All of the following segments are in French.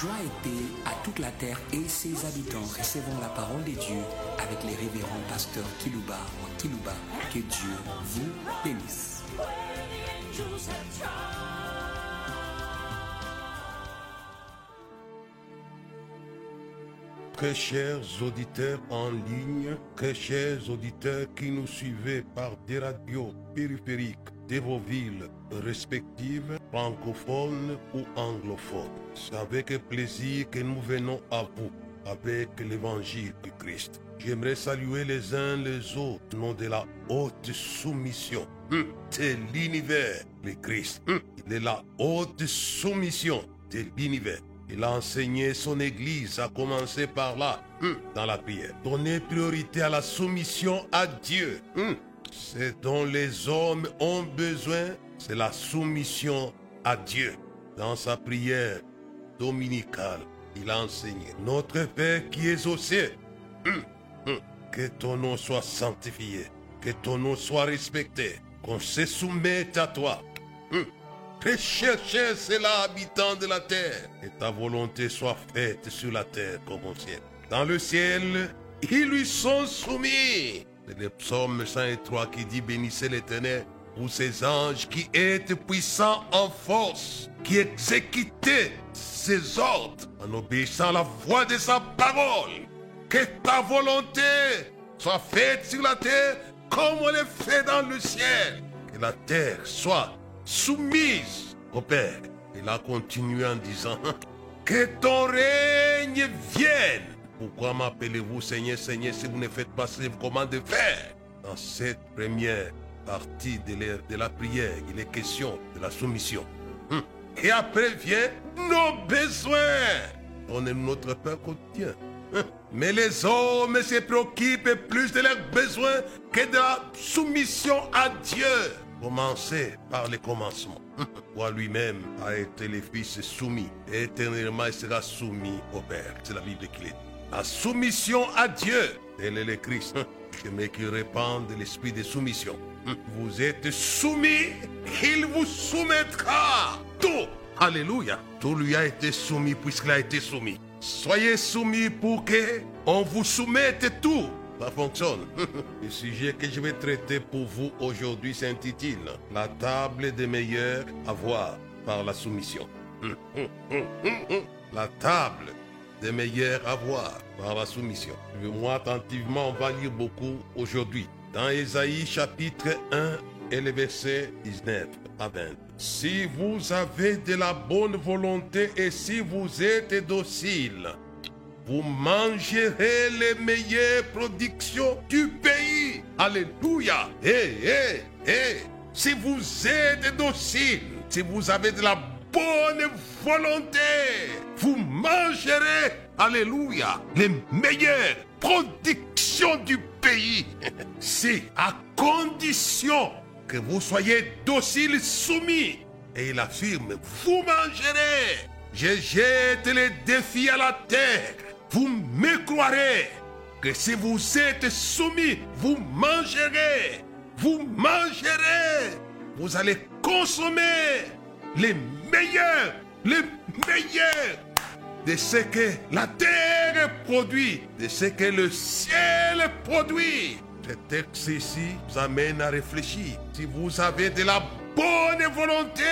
Joie et paix à toute la terre et ses habitants. Recevons la parole de Dieu avec les révérends pasteurs Kilouba ou Kilouba. Que Dieu vous bénisse. Très chers auditeurs en ligne, très chers auditeurs qui nous suivez par des radios périphériques de vos villes respectives, francophones ou anglophones. C'est avec plaisir que nous venons à vous avec l'évangile du Christ. J'aimerais saluer les uns les autres au nom de la haute soumission de l'univers, le Christ. Il est la haute soumission de l'univers. Il a enseigné son Église à commencer par là, dans la prière. Donner priorité à la soumission à Dieu. hum. Ce dont les hommes ont besoin, c'est la soumission à Dieu. Dans sa prière dominicale, il a enseigné. Notre Père qui es aux cieux, hum, hum, que ton nom soit sanctifié, que ton nom soit respecté, qu'on se soumette à toi. Hum. Que chercher cela, habitant de la terre, et ta volonté soit faite sur la terre comme au ciel. Dans le ciel, ils lui sont soumis. C'est le psaume 103 qui dit Bénissez l'éternel, vous ces anges qui êtes puissants en force, qui exécutez ses ordres en obéissant à la voix de sa parole. Que ta volonté soit faite sur la terre comme on le fait dans le ciel. Que la terre soit soumise au Père. Il a continué en disant, que ton règne vienne. Pourquoi m'appelez-vous Seigneur, Seigneur, si vous ne faites pas ce que vous commandez de faire? Dans cette première partie de la, prière, il est question de la soumission. Hum. Et après vient nos besoins. On est notre pain quotidien. Hum. Mais les hommes se préoccupent plus de leurs besoins que de la soumission à Dieu. Commencez par le commencement. Toi lui-même a été le Fils soumis. Éternellement, il sera soumis au Père. C'est la Bible qui le dit. La soumission à Dieu. Tel est le Christ. Mais qui répand l'esprit de soumission. Vous êtes soumis, il vous soumettra. Tout. Alléluia. Tout lui a été soumis puisqu'il a été soumis. Soyez soumis pour que on vous soumette tout. Ça fonctionne. Le sujet que je vais traiter pour vous aujourd'hui s'intitule La table des meilleurs à par la soumission. La table des meilleurs à par la soumission. Suivez-moi attentivement, on beaucoup aujourd'hui. Dans Ésaïe chapitre 1 et le verset 19 à 20. Si vous avez de la bonne volonté et si vous êtes docile, vous mangerez les meilleures productions du pays. Alléluia. Hé, hé, hé. Si vous êtes docile, si vous avez de la bonne volonté, vous mangerez, alléluia, les meilleures productions du pays. Si, à condition que vous soyez docile, soumis. Et il affirme, vous mangerez. Je jette les défis à la terre. Vous me croirez que si vous êtes soumis, vous mangerez. Vous mangerez. Vous allez consommer les meilleurs, les meilleurs de ce que la terre produit, de ce que le ciel produit. Ce texte ici vous amène à réfléchir. Si vous avez de la bonne volonté,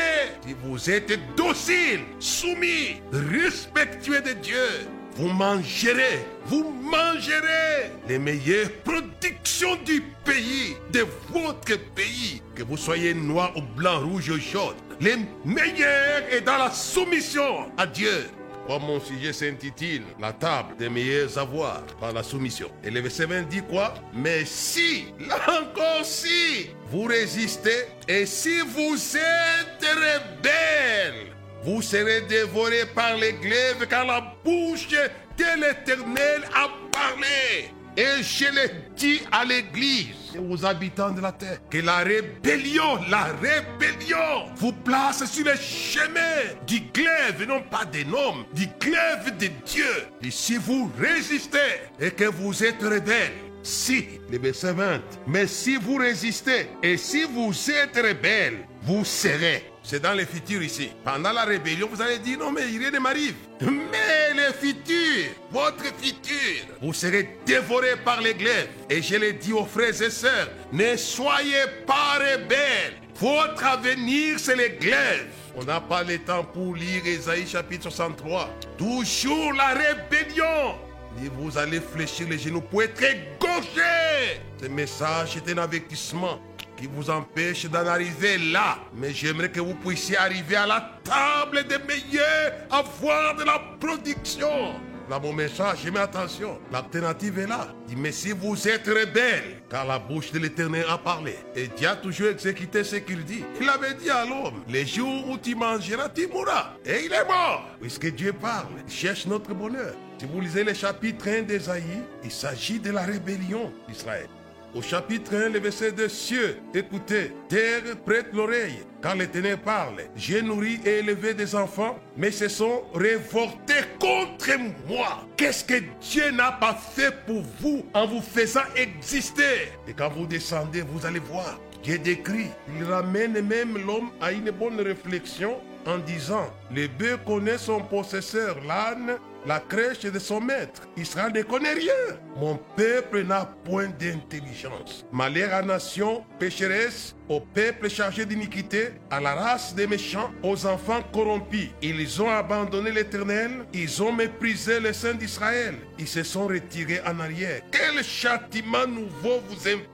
si vous êtes docile, soumis, respectueux de Dieu, vous mangerez, vous mangerez les meilleures productions du pays, de votre pays, que vous soyez noir ou blanc, rouge ou jaune. Les meilleurs est dans la soumission à Dieu. Comme mon sujet s'intitule La table des meilleurs avoirs par la soumission. Et le verset 20 dit quoi? Mais si, là encore si, vous résistez et si vous êtes rebelles, vous serez dévorés par les glaives car la bouche de l'Éternel a parlé. Et je l'ai dit à l'église et aux habitants de la terre que la rébellion, la rébellion vous place sur le chemin du glaive, non pas des hommes, du glaive de Dieu. Et si vous résistez et que vous êtes rebelles, si, le verset 20, mais si vous résistez et si vous êtes rebelles, vous serez c'est dans le futur ici. Pendant la rébellion, vous allez dire non, mais rien ne m'arrive. Mais le futur, votre futur, vous serez dévorés par les glaives. Et je l'ai dit aux frères et sœurs, ne soyez pas rebelles. Votre avenir, c'est les glaives. On n'a pas le temps pour lire Esaïe chapitre 63. Toujours la rébellion. Et vous allez fléchir les genoux pour être égorgés. Ce message est un avertissement qui vous empêche d'en arriver là. Mais j'aimerais que vous puissiez arriver à la table des meilleurs, avoir de la production. Là, mon message, j'ai mis attention. L'alternative est là. Il dit, mais si vous êtes rebelles, car la bouche de l'éternel a parlé, et Dieu a toujours exécuté ce qu'il dit. Il avait dit à l'homme, les jours où tu mangeras, tu mourras. Et il est mort. Puisque Dieu parle, il cherche notre bonheur. Si vous lisez le chapitre 1 d'Ésaïe, il s'agit de la rébellion d'Israël. Au chapitre 1, le verset de cieux, écoutez, terre prête l'oreille, car l'Éternel parle. J'ai nourri et élevé des enfants, mais se sont révoltés contre moi. Qu'est-ce que Dieu n'a pas fait pour vous en vous faisant exister? Et quand vous descendez, vous allez voir. Dieu décrit, il ramène même l'homme à une bonne réflexion en disant, le bœuf connaît son possesseur, l'âne la crèche de son maître. Israël ne connaît rien. Mon peuple n'a point d'intelligence. Malheur à nation pécheresse, au peuple chargé d'iniquité, à la race des méchants, aux enfants corrompus. Ils ont abandonné l'Éternel, ils ont méprisé le Saint d'Israël, ils se sont retirés en arrière. Quel châtiment nouveau vous infligez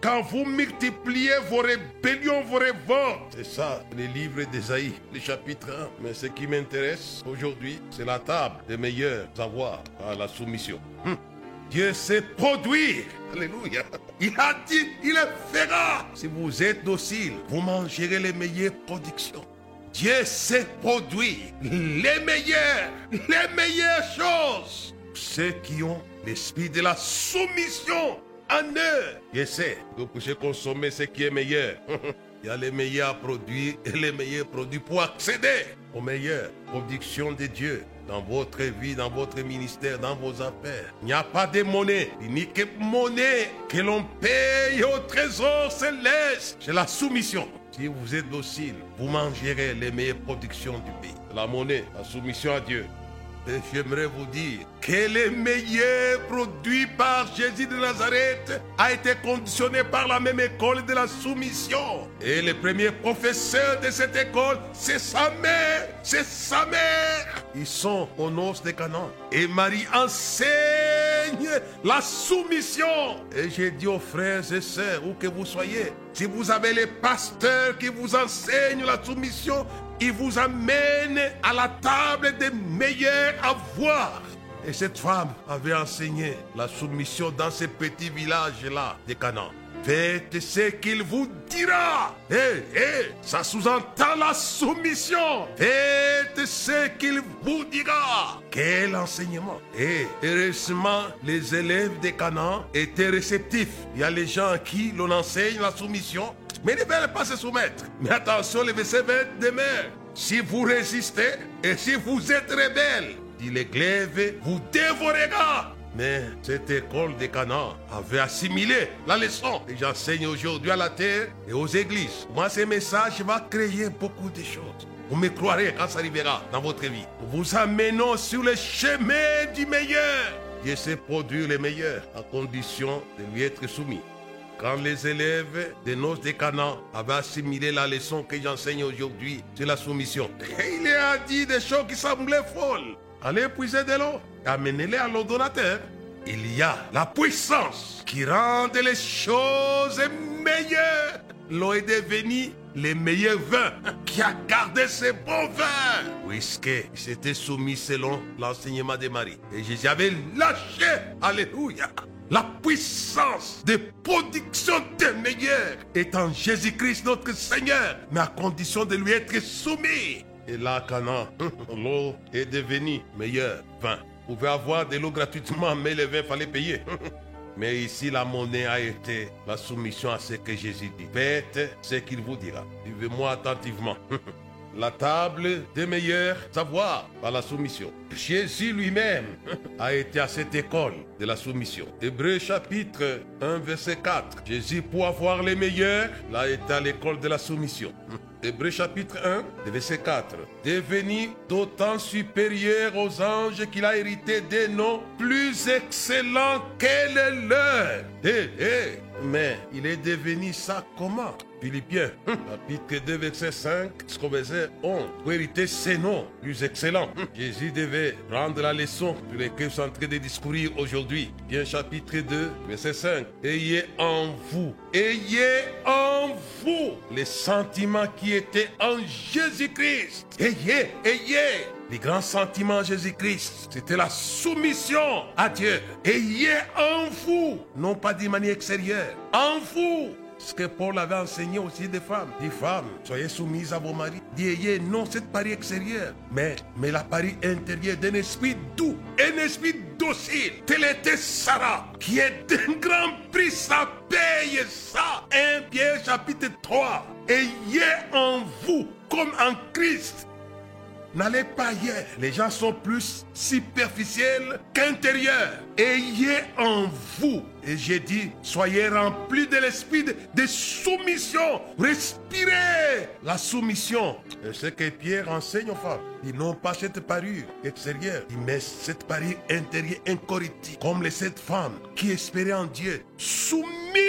quand vous multipliez vos rébellions, vos révoltes. C'est ça, le livre d'Ésaïe, le chapitre 1. Mais ce qui m'intéresse aujourd'hui, c'est la table des meilleurs avoirs à la soumission. Hum. Dieu sait produire. Alléluia. Il a dit, il le fera. Si vous êtes docile, vous mangerez les meilleures productions. Dieu sait produire les meilleures, les meilleures choses. Ceux qui ont l'esprit de la soumission en eux. Dieu sait que vous pouvez consommer ce qui est meilleur. Il y a les meilleurs produits et les meilleurs produits pour accéder aux meilleures productions de Dieu dans votre vie, dans votre ministère, dans vos affaires. Il n'y a pas de monnaie, ni que monnaie que l'on paye au trésor céleste. C'est la soumission. Si vous êtes docile, vous mangerez les meilleures productions du pays. La monnaie, la soumission à Dieu. J'aimerais vous dire que le meilleur produit par Jésus de Nazareth a été conditionné par la même école de la soumission. Et le premier professeur de cette école, c'est sa mère. C'est sa mère. Ils sont aux noces de Canaan. Et Marie enseigne la soumission. Et j'ai dit aux frères et sœurs, où que vous soyez, si vous avez les pasteurs qui vous enseignent la soumission, il vous amène à la table des meilleurs avoirs. Et cette femme avait enseigné la soumission dans ce petit village-là de Canaan. Faites ce qu'il vous dira. Eh, eh, ça sous-entend la soumission. Faites ce qu'il vous dira. Quel enseignement. Et heureusement, les élèves de Canaan étaient réceptifs. Il y a les gens à qui l'on enseigne la soumission, mais ne veulent pas se soumettre. Mais attention, le verset 20 demeure. Si vous résistez et si vous êtes rebelles, dit les glaives vous dévorera. Mais cette école de Canaan avait assimilé la leçon que j'enseigne aujourd'hui à la terre et aux églises. Moi, ce message va créer beaucoup de choses. Vous me croirez quand ça arrivera dans votre vie. Nous vous amenons sur le chemin du meilleur. Dieu sait produire le meilleur à condition de lui être soumis. Quand les élèves de Canaan avaient assimilé la leçon que j'enseigne aujourd'hui c'est la soumission, et il a dit des choses qui semblaient folles. Allez puiser de l'eau, amenez-les à l'ordonnateur. Il y a la puissance qui rend les choses meilleures. L'eau est devenue le meilleur vin qui a gardé ses bons vins. Puisque s'était soumis selon l'enseignement de Marie. Et Jésus avait lâché. Alléluia. La puissance de production des meilleurs est en Jésus-Christ notre Seigneur, mais à condition de lui être soumis. Et là, Cana, l'eau est devenue meilleure vin. Vous pouvez avoir de l'eau gratuitement, mais le vin fallait payer. Mais ici, la monnaie a été la soumission à ce que Jésus dit. Faites ce qu'il vous dira. Suivez-moi attentivement. la table des meilleurs savoirs par la soumission. Jésus lui-même a été à cette école de la soumission. Hébreu chapitre 1 verset 4. Jésus pour avoir les meilleurs, il a été à l'école de la soumission. Hébreu chapitre 1, verset 4. Devenu d'autant supérieur aux anges qu'il a hérité des noms plus excellents que les leurs. Mais il est devenu ça comment? Philippiens, chapitre 2, verset 5, jusqu'au verset 11. Pour hériter ces noms plus excellents. Jésus devait prendre la leçon sur laquelle je suis en train de discourir aujourd'hui. Bien, chapitre 2, verset 5. Ayez en vous, ayez en vous les sentiments qui étaient en Jésus-Christ. Ayez, ayez les grands sentiments en Jésus-Christ, c'était la soumission à Dieu. Ayez en vous, non pas d'une manière extérieure, en vous ce que Paul avait enseigné aussi des femmes. Des femmes, soyez soumises à vos maris. Ayez non cette pari extérieure, mais, mais la pari intérieure d'un esprit doux, un esprit docile. Tel était Sarah, qui est d'un grand prix, ça paye ça. 1 Pierre chapitre 3. Ayez en vous, comme en Christ, N'allez pas ailleurs. Les gens sont plus superficiels qu'intérieurs. Ayez en vous. Et j'ai dit, soyez remplis de l'esprit de, soumission. Respirez la soumission. Et ce que Pierre enseigne aux femmes. Ils n'ont pas cette parure extérieure. Ils mettent cette parure intérieure incorruptible. Comme les sept femmes qui espéraient en Dieu. Soumises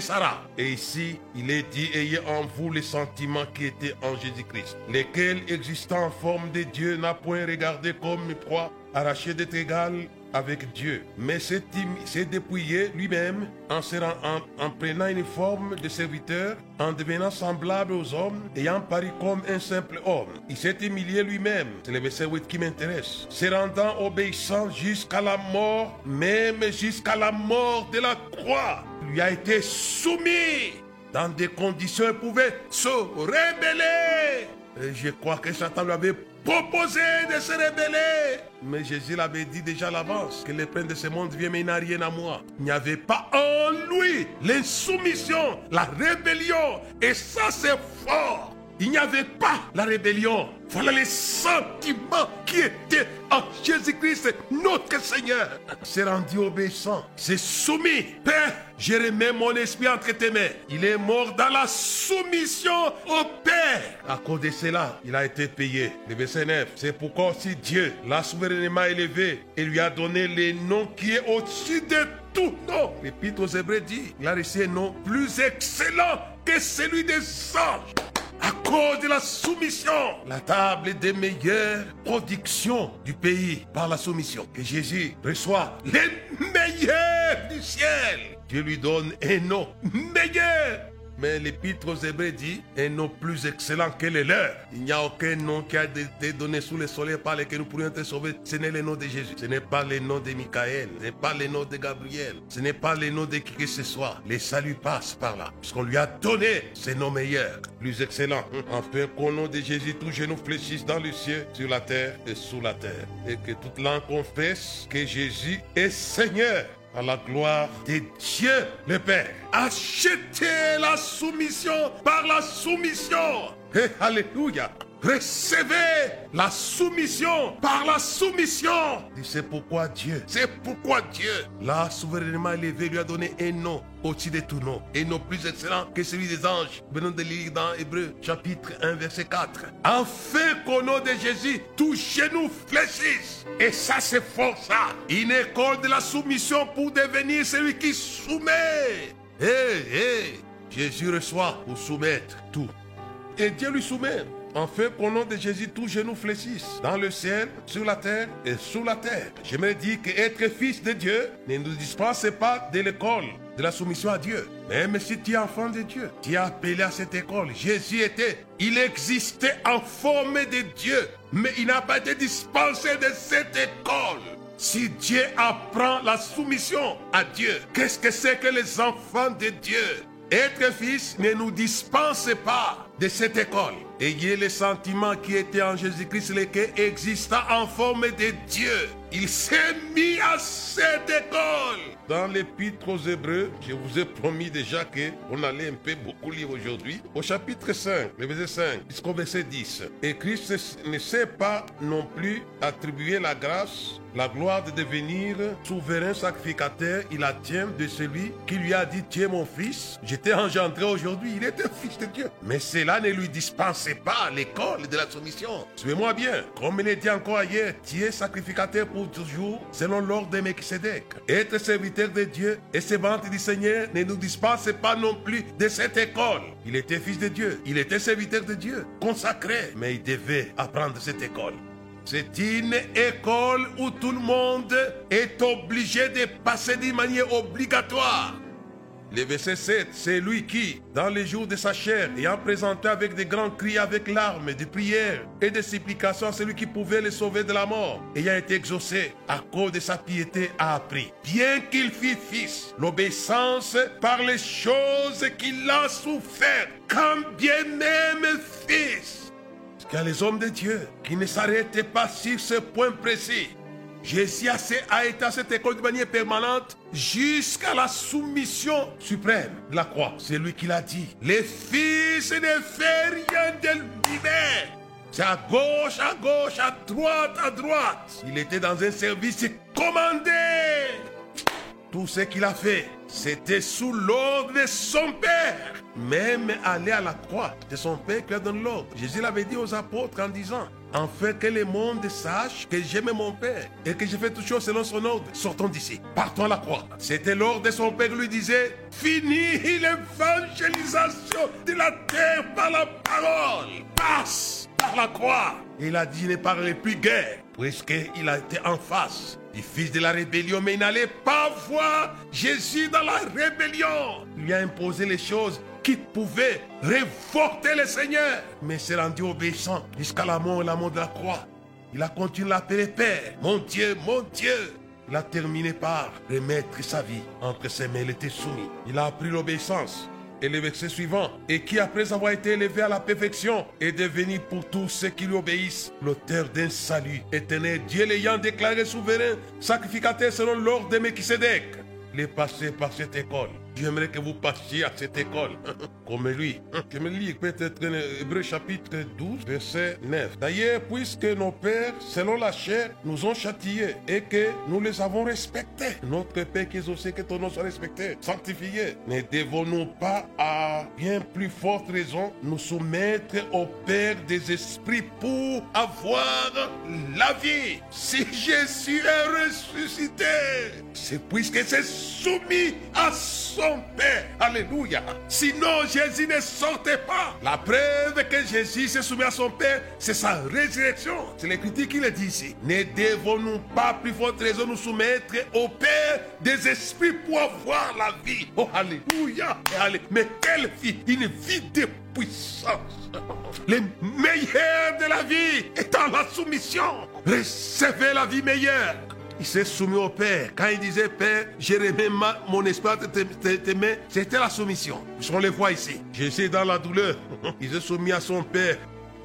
Sarah. Et ici, il est dit, ayez en vous les sentiments qui étaient en Jésus-Christ, lesquels, existant en forme de Dieu, n'a point regardé comme une proie, arraché d'être égal avec Dieu, mais s'est dépouillé lui-même en, en, en, prenant une forme de serviteur, en devenant semblable aux hommes, ayant paru comme un simple homme. Il s'est humilié lui-même, c'est le verset 8 qui m'intéresse, se rendant obéissant jusqu'à la mort, même jusqu'à la mort de la croix lui a été soumis dans des conditions où il pouvait se rebeller. Et je crois que Satan lui avait proposé de se rebeller. Mais Jésus l'avait dit déjà à l'avance que le prince de ce monde vient, mais il n'a rien à moi. Il n'y avait pas en lui l'insoumission, la rébellion. Et ça, c'est fort. Il n'y avait pas la rébellion. Voilà les sentiments qui étaient en Jésus-Christ, notre Seigneur. C'est rendu obéissant, c'est soumis. Père, je remets mon esprit entre tes mains. Il est mort dans la soumission au Père. À cause de cela, il a été payé. Le verset 9, c'est pourquoi aussi Dieu l'a souverainement élevé et lui a donné le nom qui est au-dessus de tout nom. L'Épître aux Hébreux dit, il a reçu un nom plus excellent que celui des anges à cause de la soumission. La table des meilleures productions du pays par la soumission. Que Jésus reçoit les meilleurs du ciel. Dieu lui donne un nom meilleur mais l'épître aux Hébreux dit un nom plus excellent que les leurs. Il n'y a aucun nom qui a été donné sous le soleil par lequel nous pourrions être sauvés. Ce n'est le nom de Jésus. Ce n'est pas le nom de Michael. Ce n'est pas le nom de Gabriel. Ce n'est pas le nom de qui que ce soit. Les saluts passent par là. Puisqu'on lui a donné ce nom meilleur, plus excellent. Enfin, qu'au nom de Jésus, tous genoux fléchissent dans le ciel, sur la terre et sous la terre. Et que toute langue confesse que Jésus est Seigneur à la gloire de Dieu le Père. Achetez la soumission par la soumission. Et Alléluia. Recevez la soumission par la soumission. C'est pourquoi Dieu, c'est pourquoi Dieu l'a souverainement élevé, lui a donné un nom au-dessus de tout nom, un nom plus excellent que celui des anges. Venons de lire dans Hébreu chapitre 1 verset 4. Afin qu'au nom de Jésus, tous genoux fléchissent. Et ça c'est fort ça. Une école de la soumission pour devenir celui qui soumet. Hé, hé, Jésus reçoit pour soumettre tout. Et Dieu lui soumet. Enfin, qu'au nom de Jésus, tous genoux fléchissent, dans le ciel, sur la terre et sous la terre. Je me dis qu'être fils de Dieu ne nous dispense pas de l'école de la soumission à Dieu. Même si tu es enfant de Dieu, tu es appelé à cette école. Jésus était, il existait en forme de Dieu, mais il n'a pas été dispensé de cette école. Si Dieu apprend la soumission à Dieu, qu'est-ce que c'est que les enfants de Dieu? Être fils ne nous dispense pas de cette école. Ayez les sentiments qui étaient en Jésus-Christ, lesquels existant en forme de Dieu. Il s'est mis à cette école. Dans l'épître aux Hébreux, je vous ai promis déjà que on allait un peu beaucoup lire aujourd'hui. Au chapitre 5, le verset 5 jusqu'au verset 10. Et Christ ne sait pas non plus attribuer la grâce la gloire de devenir souverain sacrificateur, il la tient de celui qui lui a dit, tu es mon fils, j'étais engendré aujourd'hui, il était fils de Dieu. Mais cela ne lui pas l'école de la soumission. Suivez-moi bien, comme il est dit encore hier, tu es sacrificateur pour toujours, selon l'ordre de Melchizedek. Être serviteur de Dieu et servante du Seigneur ne nous dispense pas non plus de cette école. Il était fils de Dieu, il était serviteur de Dieu, consacré, mais il devait apprendre cette école. C'est une école où tout le monde est obligé de passer d'une manière obligatoire. Le verset 7, c'est lui qui, dans les jours de sa chair, ayant présenté avec des grands cris, avec larmes, de prières et de supplications, celui qui pouvait le sauver de la mort, ayant été exaucé à cause de sa piété, a appris, bien qu'il fût fils, l'obéissance par les choses qu'il a souffert, quand bien même fils. A les hommes de Dieu qui ne s'arrêtaient pas sur ce point précis. Jésus a été à cette école de manière permanente jusqu'à la soumission suprême de la croix. C'est lui qui l'a dit. Les fils ne font rien de lui-même. C'est à gauche, à gauche, à droite, à droite. Il était dans un service commandé. Tout ce qu'il a fait, c'était sous l'ordre de son Père. Même aller à la croix, de son Père qui a donné l'ordre. Jésus l'avait dit aux apôtres en disant, en fait que le monde sache que j'aime mon Père et que je fais toutes choses selon son ordre. Sortons d'ici, partons à la croix. C'était l'ordre de son Père lui disait, finis l'évangélisation de la terre par la parole. Passe par la croix. Il a dit, ne parlerai plus guère, puisqu'il a été en face du fils de la rébellion, mais il n'allait pas voir Jésus dans la rébellion. Il lui a imposé les choses qui pouvaient révolter le Seigneur, mais s'est rendu obéissant jusqu'à la mort et la mort de la croix. Il a continué à l'appeler Père, mon Dieu, mon Dieu. Il a terminé par remettre sa vie entre ses mains, il était soumis. Il a appris l'obéissance. Et le verset suivant, et qui après avoir été élevé à la perfection, est devenu pour tous ceux qui lui obéissent l'auteur d'un salut éternel, Dieu l'ayant déclaré souverain, sacrificateur selon l'ordre de Melchizedek. Il est passé par cette école. J'aimerais que vous passiez à cette école, comme lui. Je me lis peut-être Hébreu chapitre 12, verset 9. D'ailleurs, puisque nos pères, selon la chair, nous ont châtiés et que nous les avons respectés, notre Père qui est aussi que ton nom soit respecté, sanctifié, ne devons-nous pas à bien plus forte raison nous soumettre au Père des esprits pour avoir la vie? Si Jésus est ressuscité, c'est puisque c'est soumis à son Père. Alléluia. Sinon, Jésus ne sortait pas. La preuve que Jésus s'est soumis à son Père, c'est sa résurrection. C'est l'écriture qui le dit ici. Ne devons-nous pas plus forte raison nous soumettre au Père des esprits pour avoir la vie? Oh, Alléluia. Mais quelle vie? Une vie de puissance. Le meilleur de la vie est dans la soumission. Recevez la vie meilleure. Il s'est soumis au Père. Quand il disait Père, je remets mon espoir de tes mains, c'était la soumission. On les voit ici. Jésus dans la douleur. Il s'est soumis à son Père.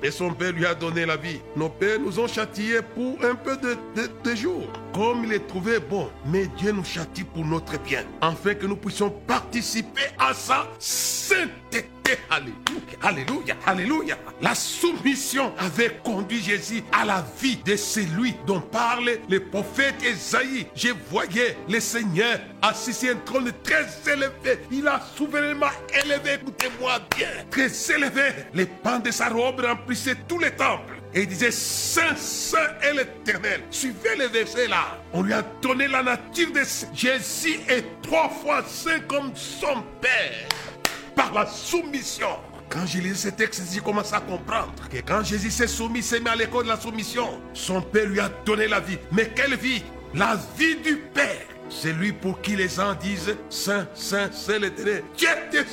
Et son Père lui a donné la vie. Nos pères nous ont châtiés pour un peu de, jours, comme il est trouvé bon. Mais Dieu nous châtie pour notre bien, afin que nous puissions participer à sa sainteté. Alléluia, alléluia, alléluia. La soumission avait conduit Jésus à la vie de celui dont parle le prophète Esaïe. Je voyais le Seigneur assis sur un trône très élevé. Il a souverainement élevé, écoutez-moi bien, très élevé. Les pans de sa robe remplissaient tous les temples. Et il disait, Saint, Saint est l'éternel. Suivez le verset là. On lui a donné la nature de Jésus est trois fois saint comme son Père par la soumission. Quand je lis ce texte, j'ai commencé à comprendre que quand Jésus s'est soumis, s'est mis à l'école de la soumission, son Père lui a donné la vie. Mais quelle vie? La vie du Père. C'est lui pour qui les gens disent Saint, Saint, Saint l'éternel. Dieu te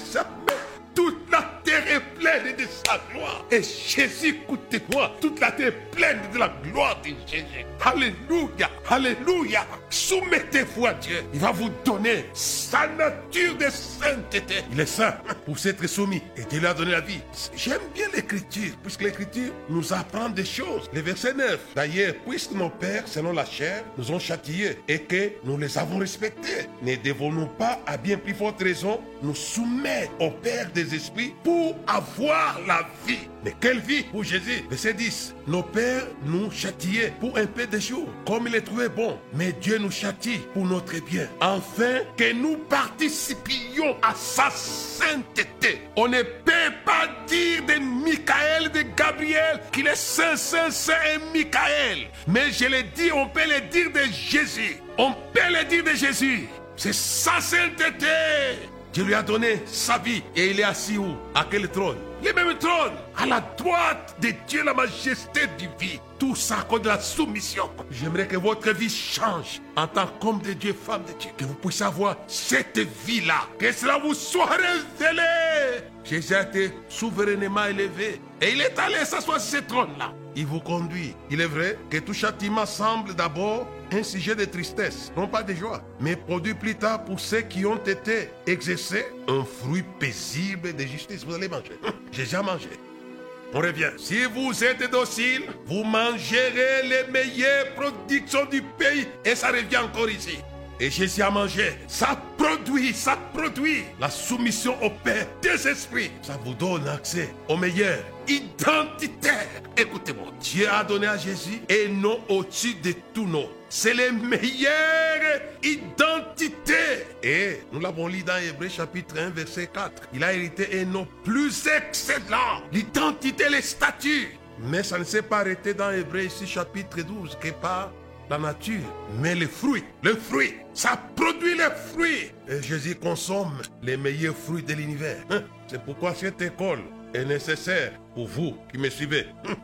toute la terre est pleine de sa gloire. Et Jésus, écoutez-moi, toute la terre est pleine de la gloire de Jésus. Alléluia, Alléluia. Soumettez-vous à Dieu. Il va vous donner sa nature de sainteté. Il est saint pour s'être soumis. Et Dieu lui a donné la vie. J'aime bien l'écriture, puisque l'écriture nous apprend des choses. Le verset 9. D'ailleurs, puisque nos pères, selon la chair, nous ont châtiés et que nous les avons respectés, ne devons-nous pas, à bien plus forte raison, nous soumettre au Père des esprits pour avoir la vie mais quelle vie pour Jésus? Verset 10. Nos pères nous châtiaient pour un peu de jours, comme il les trouvait bon. Mais Dieu nous châtie pour notre bien, afin que nous participions à sa sainteté. On ne peut pas dire de Michael, de Gabriel, qu'il est saint, saint, saint et Michael. Mais je le dis, on peut le dire de Jésus. On peut le dire de Jésus. C'est sa sainteté. Dieu lui a donné sa vie et il est assis où? À quel trône? Le même trône, à la droite de Dieu, la majesté divine. Tout ça de la soumission. J'aimerais que votre vie change en tant qu'homme de Dieu, femme de Dieu. Que vous puissiez avoir cette vie-là. Que cela vous soit révélé. Jésus a été souverainement élevé. Et il est allé s'asseoir sur ce trône-là. Il vous conduit. Il est vrai que tout châtiment semble d'abord un sujet de tristesse, non pas de joie, mais produit plus tard pour ceux qui ont été exercés un fruit paisible de justice. Vous allez manger. J'ai déjà mangé. On revient. Si vous êtes docile, vous mangerez les meilleures productions du pays. Et ça revient encore ici. Et Jésus a mangé. Ça produit, ça produit la soumission au Père des esprits. Ça vous donne accès au meilleur identitaire. Écoutez-moi. Dieu a donné à Jésus un nom au-dessus de tous noms. C'est la meilleure identité. Et nous l'avons lu dans Hébreu chapitre 1 verset 4. Il a hérité un nom plus excellent. L'identité, les statuts. Mais ça ne s'est pas arrêté dans Hébreu ici chapitre 12 que par la nature, mais les fruits. Le fruit, ça produit les fruits. Et Jésus consomme les meilleurs fruits de l'univers. Hein? C'est pourquoi cette école est nécessaire pour vous qui me suivez. Hein?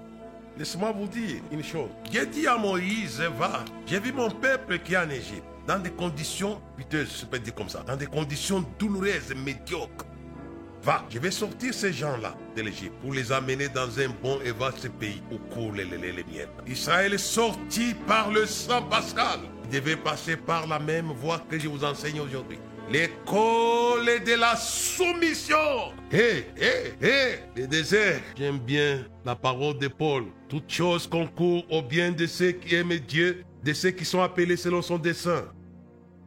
Laissez-moi vous dire une chose. J'ai dit à Moïse, va, j'ai vu mon peuple qui est en Égypte, dans des conditions piteuses, je peux dire comme ça, dans des conditions douloureuses et médiocres. Va, je vais sortir ces gens-là de l'Égypte pour les amener dans un bon et vaste pays où coulent les, les, les miennes. Israël est sorti par le sang pascal. Il devait passer par la même voie que je vous enseigne aujourd'hui. L'école de la soumission. Hé, hé, hé, le désert. J'aime bien la parole de Paul. Toute chose concourt au bien de ceux qui aiment Dieu, de ceux qui sont appelés selon son dessein.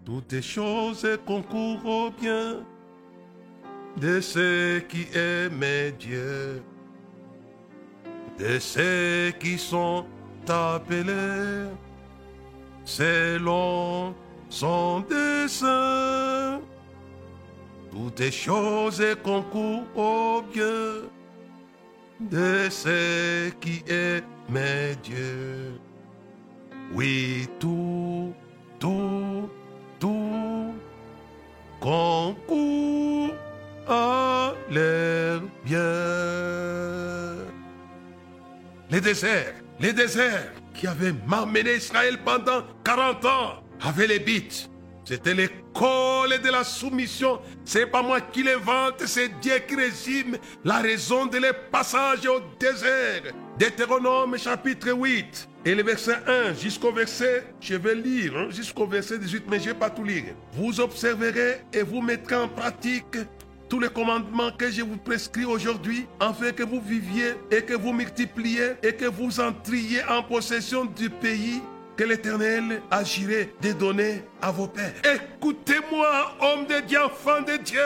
Toutes choses concourent au bien de ceux qui aiment Dieu, de ceux qui sont appelés selon son dessein. Toutes choses concourent au bien de ceux qui aiment Dieu. Oui, tout, tout, tout concourt bien. Les déserts, les déserts qui avaient marmené Israël pendant 40 ans avaient les bites. C'était l'école de la soumission. C'est pas moi qui l'invente, c'est Dieu qui résume la raison de les passages au désert. Deutéronome chapitre 8 et le verset 1 jusqu'au verset, je vais lire hein, jusqu'au verset 18, mais je vais pas tout lire. Vous observerez et vous mettrez en pratique tous les commandements que je vous prescris aujourd'hui, afin que vous viviez et que vous multipliez et que vous entriez en possession du pays que l'Éternel agirait de donner à vos pères. Écoutez-moi, homme de Dieu, enfant de Dieu,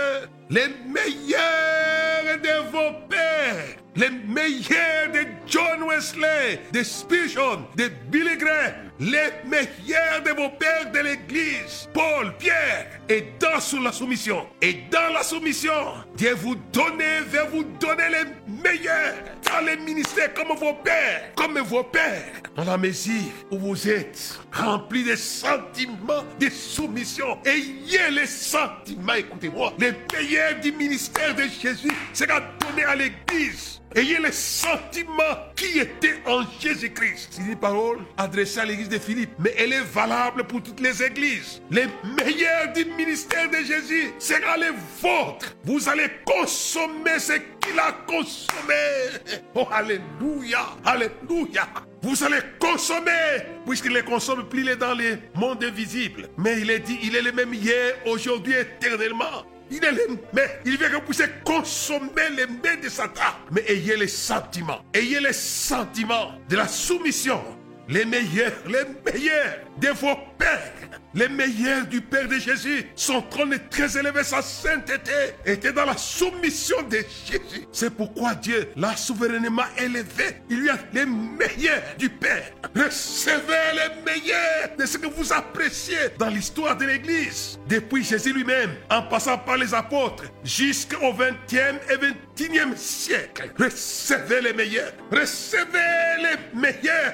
les meilleurs de vos pères, les meilleurs de John Wesley, de Spurgeon, de Billy Graham, les meilleurs de vos pères de l'Église, Paul, Pierre, et dans la soumission. Et dans la soumission, Dieu vous donne, veut vous donner les meilleurs dans les ministères comme vos pères, comme vos pères. Dans la mesure où vous êtes remplis de sentiments de soumission, ayez les sentiments, écoutez-moi, les meilleurs du ministère de Jésus sera donné à l'Église. Ayez les sentiments qui étaient en Jésus-Christ. C'est une parole adressée à l'Église de Philippe, mais elle est valable pour toutes les églises. Les meilleurs du ministère de Jésus sera les vôtres. Vous allez consommer ce qu'il a consommé. Oh, alléluia, alléluia. Vous allez consommer, puisqu'il les consomme plus il est dans les mondes invisibles. Mais il est dit, il est le même hier, aujourd'hui, éternellement. Il est le mais il veut que vous puissiez consommer les mains de Satan. Mais ayez les sentiments, ayez les sentiments de la soumission. Les meilleurs, les meilleurs. De vos pères les meilleurs du Père de Jésus, son trône est très élevé, sa sainteté était dans la soumission de Jésus. C'est pourquoi Dieu l'a souverainement élevé. Il lui a les meilleurs du Père. Recevez les meilleurs de ce que vous appréciez dans l'histoire de l'Église. Depuis Jésus lui-même, en passant par les apôtres, jusqu'au 20e et 21e siècle. Recevez les meilleurs. Recevez les meilleurs.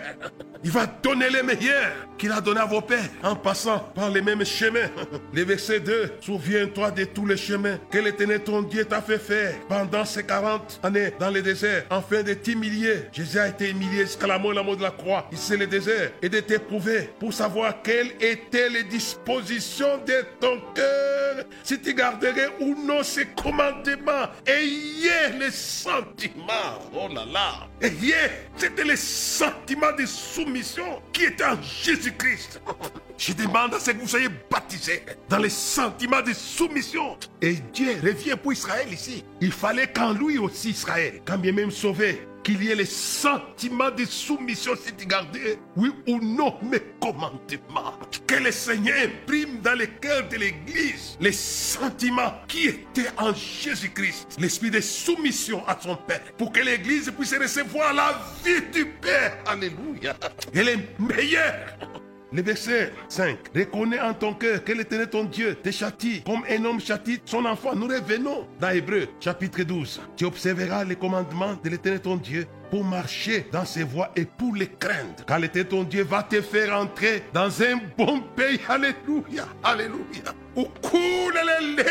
Il va donner les meilleurs qu'il a donné à vos pères en passant par les mêmes chemins. Le verset 2, souviens-toi de tous les chemins que l'Éternel ton Dieu t'a fait faire pendant ces 40 années dans le désert, afin de t'humilier. Jésus a été humilié jusqu'à la mort, la mort de la croix. Ici, le désert, et de t'éprouver pour savoir quelles étaient les dispositions de ton cœur, si tu garderais ou non ses commandements. Ayez les sentiments. Oh là là. Ayez, c'était les sentiments de soumission qui étaient en Jésus-Christ. Je demande à ce que vous soyez baptisés dans les sentiments de soumission. Et Dieu revient pour Israël ici. Il fallait qu'en lui aussi, Israël, quand bien même sauvé, qu'il y ait les sentiments de soumission si tu gardais, oui ou non, mes commandements. Que le Seigneur imprime dans le cœur de l'Église les sentiments qui étaient en Jésus-Christ, l'esprit de soumission à son Père, pour que l'Église puisse recevoir la vie du Père. Alléluia. Elle est meilleure le verset 5. Reconnais en ton cœur que l'Éternel ton Dieu te châtie comme un homme châtie son enfant. Nous revenons dans Hébreu chapitre 12. Tu observeras les commandements de l'Éternel ton Dieu pour marcher dans ses voies et pour les craindre. Car l'Éternel ton Dieu va te faire entrer dans un bon pays. Alléluia. Alléluia. Où coule le.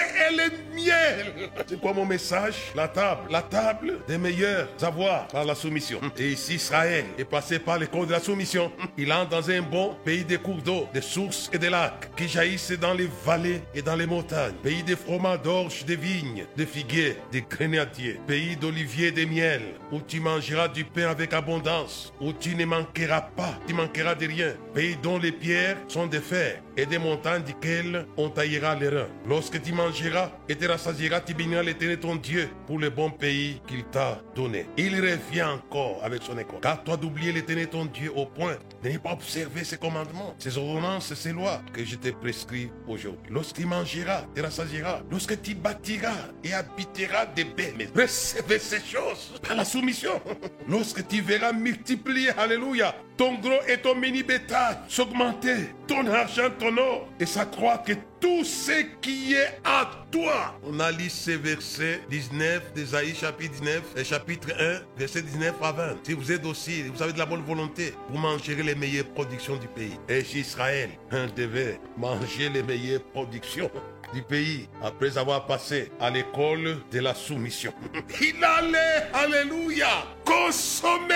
C'est quoi mon message? La table. La table des meilleurs avoirs par la soumission. Et ici, Israël est passé par l'école de la soumission. Il entre dans un bon pays des cours d'eau, des sources et des lacs qui jaillissent dans les vallées et dans les montagnes. Pays des fromages d'orge, des vignes, des figuiers, des grenadiers. Pays d'oliviers et de miel où tu mangeras du pain avec abondance, où tu ne manqueras pas, tu manqueras de rien. Pays dont les pierres sont de fer et des montagnes duquel on taillera les reins. Lorsque tu mangeras et te rassasieras, tu béniras l'éternel ton Dieu pour le bon pays qu'il t'a donné. Il revient encore avec son école. Car toi d'oublier l'éternel ton Dieu au point de ne pas observer ses commandements, ses ordonnances, ses lois que je te prescris aujourd'hui. Lorsque tu mangeras, tu rassasieras. Lorsque tu bâtiras et habiteras des belles maisons. Recevez ces choses par la soumission. Lorsque tu verras multiplier, alléluia, ton gros et ton mini bétail s'augmenter, ton argent, ton or, et ça croit que tout ce qui est à toi. On a lu ces versets 19 d'Esaïe chapitre 19 et chapitre 1 verset 19 à 20. Si vous êtes aussi, vous avez de la bonne volonté, vous mangerez les meilleures productions du pays. Et Israël devait manger les meilleures productions du pays après avoir passé à l'école de la soumission. Il allait, alléluia, consommer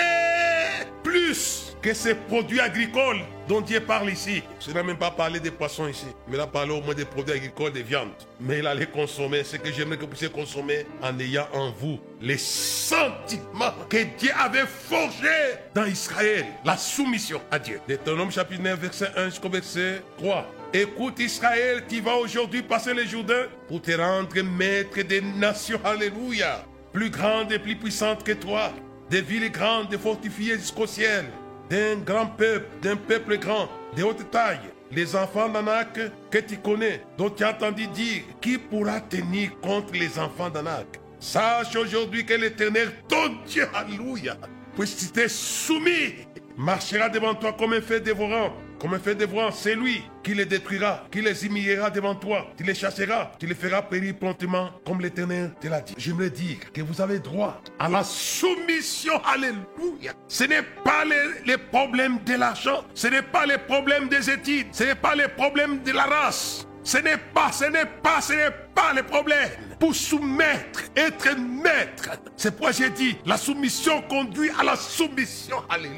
plus que ces produits agricoles dont Dieu parle ici. Je n'ai même pas parlé des poissons ici, mais il a parlé au moins des produits agricoles, des viandes. Mais il allait consommer ce que j'aimerais que vous puissiez consommer en ayant en vous les sentiments que Dieu avait forgés dans Israël, la soumission à Dieu. Deutéronome chapitre 9, verset 1 jusqu'au verset 3. Écoute Israël qui va aujourd'hui passer le Jourdain pour te rendre maître des nations. Alléluia. Plus grande et plus puissante que toi. Des villes grandes et fortifiées jusqu'au ciel. D'un grand peuple, d'un peuple grand, de haute taille. Les enfants d'Anak que tu connais, dont tu as entendu dire, qui pourra tenir contre les enfants d'Anak? Sache aujourd'hui que l'éternel, ton Dieu, alléluia, puisque tu t'es soumis, marchera devant toi comme un fait dévorant comme un fait dévorant, c'est lui qui les détruira, qui les humiliera devant toi, tu les chasseras, tu les feras périr promptement, comme l'Éternel te l'a dit. J'aimerais dire que vous avez droit à la soumission. Alléluia. Ce n'est pas les, les problèmes de l'argent, ce n'est pas les problèmes des études, ce n'est pas les problèmes de la race. Ce n'est pas, ce n'est pas, ce n'est pas les problèmes. Pour soumettre, être maître. C'est pourquoi j'ai dit, la soumission conduit à la soumission. Alléluia.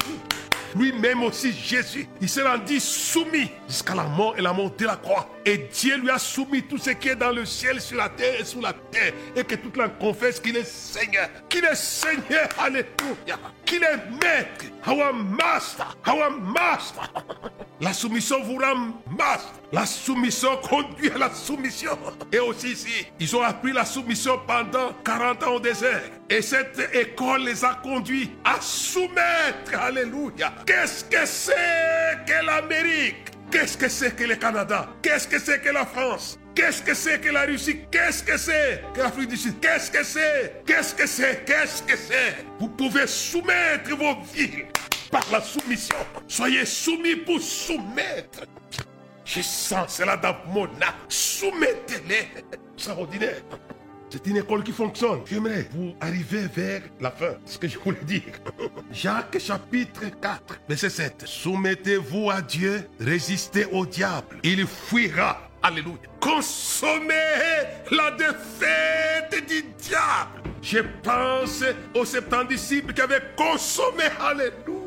Lui-même aussi Jésus, il s'est rendu soumis jusqu'à la mort et la mort de la croix. Et Dieu lui a soumis tout ce qui est dans le ciel, sur la terre et sous la terre. Et que toute la confesse qu'il est Seigneur. Qu'il est Seigneur. Alléluia. Qu'il est maître. Our master. Our master. La soumission vous rend master. La soumission conduit à la soumission. Et aussi ici, ils ont appris la soumission pendant 40 ans au désert. Et cette école les a conduits à soumettre. Alléluia. Qu'est-ce que c'est que l'Amérique? Qu'est-ce que c'est que le Canada? Qu'est-ce que c'est que la France? Qu'est-ce que c'est que la Russie? Qu'est-ce que c'est que l'Afrique du Sud? Qu'est-ce que c'est? Qu'est-ce que c'est? Qu'est-ce que c'est? Vous pouvez soumettre vos vies par la soumission. Soyez soumis pour soumettre. Je sens cela dans mon âme. Soumettez-les. Extraordinaire. C'est une école qui fonctionne. J'aimerais vous arriver vers la fin. Ce que je voulais dire. Jacques chapitre 4, verset 7. Soumettez-vous à Dieu, résistez au diable. Il fuira. Alléluia. Consommez la défaite du diable. Je pense aux 70 disciples qui avaient consommé. Alléluia.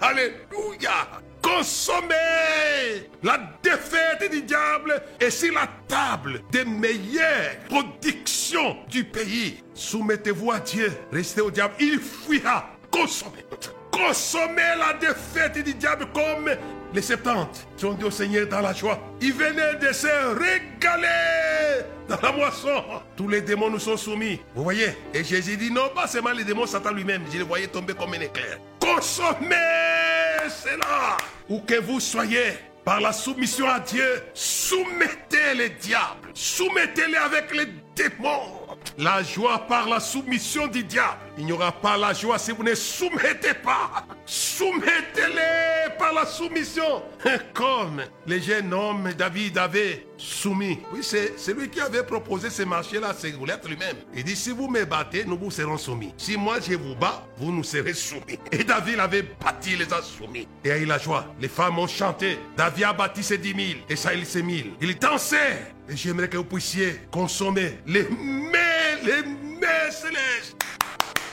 Alléluia consommer la défaite du diable et sur la table des meilleures productions du pays. Soumettez-vous à Dieu, restez au diable, il fuira. Consommez. Consommez la défaite du diable comme les 70 qui ont dit au Seigneur dans la joie. Il venait de se régaler dans la moisson. Tous les démons nous sont soumis. Vous voyez? Et Jésus dit non, pas seulement les démons, Satan lui-même. Je les voyais tomber comme un éclair. Consommez cela. Où que vous soyez, par la soumission à Dieu, soumettez les diables. Soumettez-les avec les démons. La joie par la soumission du diable. Il n'y aura pas la joie si vous ne soumettez pas. Soumettez-les par la soumission. Comme les jeunes hommes David avait soumis. Oui, c'est celui qui avait proposé ce marché-là, c'est l'être lui-même. Il dit, si vous me battez, nous vous serons soumis. Si moi je vous bats, vous nous serez soumis. Et David avait bâti, les a soumis. Et a eu la joie. Les femmes ont chanté. David a bâti ses dix mille et Saïl ses mille. Il dansait. Et j'aimerais que vous puissiez consommer les mets, les mets célestes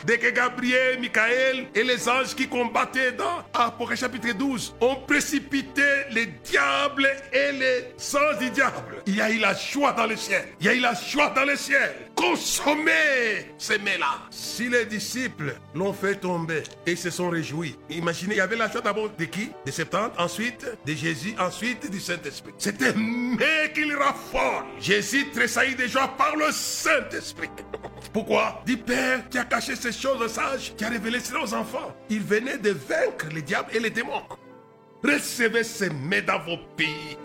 dès que Gabriel, Michael et les anges qui combattaient dans Apocalypse chapitre 12 ont précipité les diables et les anges du diable. Il y a eu la joie dans le ciel. Il y a eu la joie dans le ciel. Consommer ces mets-là. Si les disciples l'ont fait tomber et se sont réjouis, imaginez, il y avait la joie d'abord de qui? De 70, ensuite de Jésus, ensuite du Saint-Esprit. C'était mais qu'il raffole. Jésus tressaillit de joie par le Saint-Esprit. Pourquoi? Dit Père qui a caché ces choses sages, qui a révélé cela aux enfants. Il venait de vaincre les diables et les démons. Recevez ces mets dans vos pays.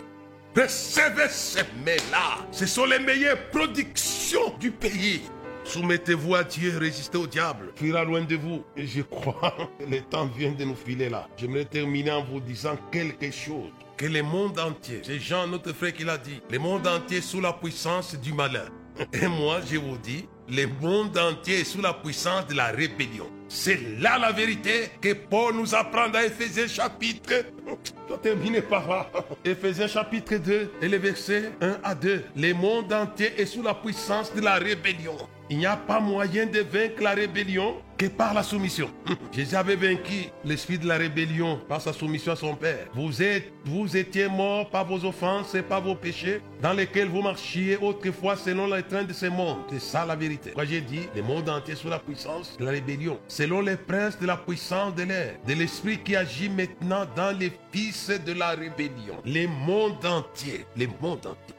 Ces mets-là. Ce sont les meilleures productions du pays. Soumettez-vous à Dieu, résistez au diable. Fuira loin de vous. Et je crois que le temps vient de nous filer là. J'aimerais terminer en vous disant quelque chose. Que le monde entier, c'est Jean, notre frère, qui l'a dit, le monde entier sous la puissance du malin. Et moi, je vous dis, le monde entier est sous la puissance de la rébellion. C'est là la vérité que Paul nous apprend dans Ephésiens chapitre. Je terminer par là. Ephésiens chapitre 2 et les versets 1 à 2. Le monde entier est sous la puissance de la rébellion. Il n'y a pas moyen de vaincre la rébellion que par la soumission. Jésus avait vaincu l'esprit de la rébellion par sa soumission à son Père. Vous, êtes, vous étiez morts par vos offenses et par vos péchés dans lesquels vous marchiez autrefois selon les trains de ce monde. C'est ça la vérité. Quand j'ai dit le monde entier sous la puissance de la rébellion, selon les princes de la puissance de l'air, de l'esprit qui agit maintenant dans les fils de la rébellion. Le monde entier, le monde entier.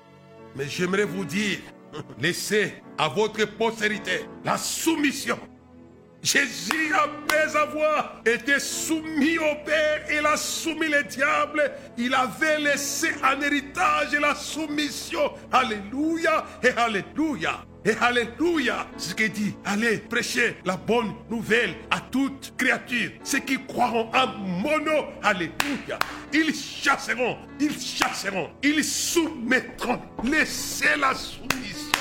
Mais j'aimerais vous dire, laissez à votre postérité la soumission. Jésus, après avoir été soumis au Père, il a soumis les diables, il avait laissé en héritage la soumission. Alléluia et Alléluia. Et Alléluia, ce qu'il dit. Allez prêcher la bonne nouvelle à toute créature. Ceux qui croiront en mono, Alléluia. Ils chasseront, ils chasseront, ils soumettront. Laissez la soumission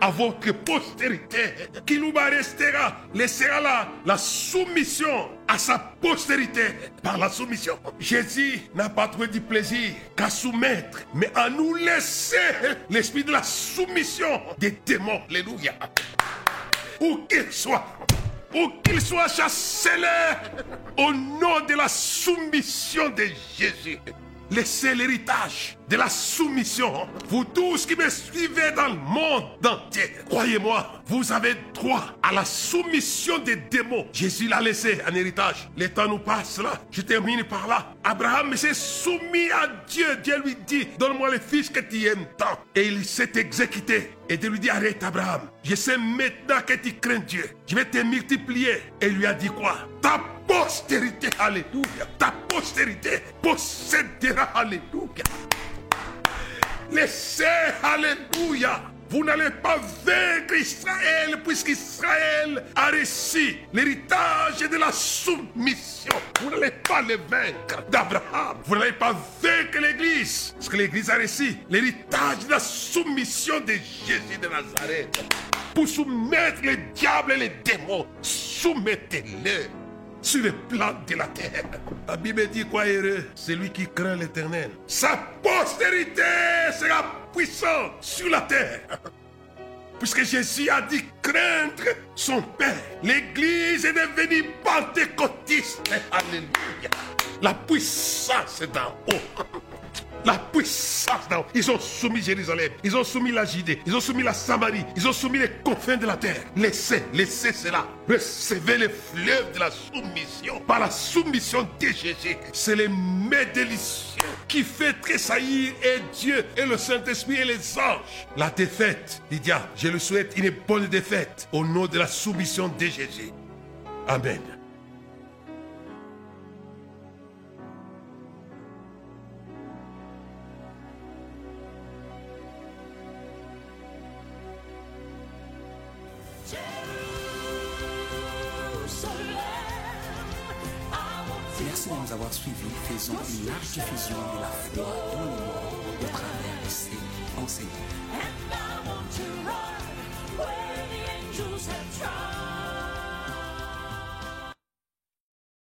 à votre postérité. Qui nous restera, laissera la soumission à sa postérité par la soumission. Jésus n'a pas trouvé du plaisir qu'à soumettre, mais à nous laisser l'esprit de la soumission des démons. Alléluia. Où qu'il soit, ou qu'ils soient chassés au nom de la soumission de Jésus. Laissez l'héritage de la soumission. Vous tous qui me suivez dans le monde entier, croyez-moi, vous avez droit à la soumission des démons. Jésus l'a laissé en héritage. Le temps nous passe là. Je termine par là. Abraham s'est soumis à Dieu. Dieu lui dit, donne-moi le fils que tu aimes tant. Et il s'est exécuté. Et Dieu lui dit, arrête Abraham. Je sais maintenant que tu crains Dieu. Je vais te multiplier. Et il lui a dit quoi? Ta postérité, alléluia. Ta postérité possédera, alléluia. Laissez, alléluia. Vous n'allez pas vaincre Israël puisqu'Israël a reçu l'héritage de la soumission. Vous n'allez pas le vaincre d'Abraham. Vous n'allez pas vaincre l'Église. Parce que l'Église a reçu l'héritage de la soumission de Jésus de Nazareth. Pour soumettre les diables et les démons, soumettez-les sur le plan de la terre. La Bible dit quoi heureux Celui qui craint l'éternel. Sa postérité sera puissante sur la terre. Puisque Jésus a dit craindre son Père. L'église est devenue pentecôtiste. Alléluia. La puissance est d'en haut. La puissance d'en. Ils ont soumis Jérusalem. Ils ont soumis la Judée. Ils ont soumis la Samarie. Ils ont soumis les confins de la terre. Laissez, laissez cela. Recevez les fleuves de la soumission. Par la soumission de Jésus. C'est le mets délicieux qui fait tressaillir et Dieu et le Saint-Esprit et les anges. La défaite, Lydia, je le souhaite une bonne défaite au nom de la soumission de Jésus. Amen. Merci de nous avoir suivis. Faisons une large diffusion de la foi dans le monde au travers de ces enseignements.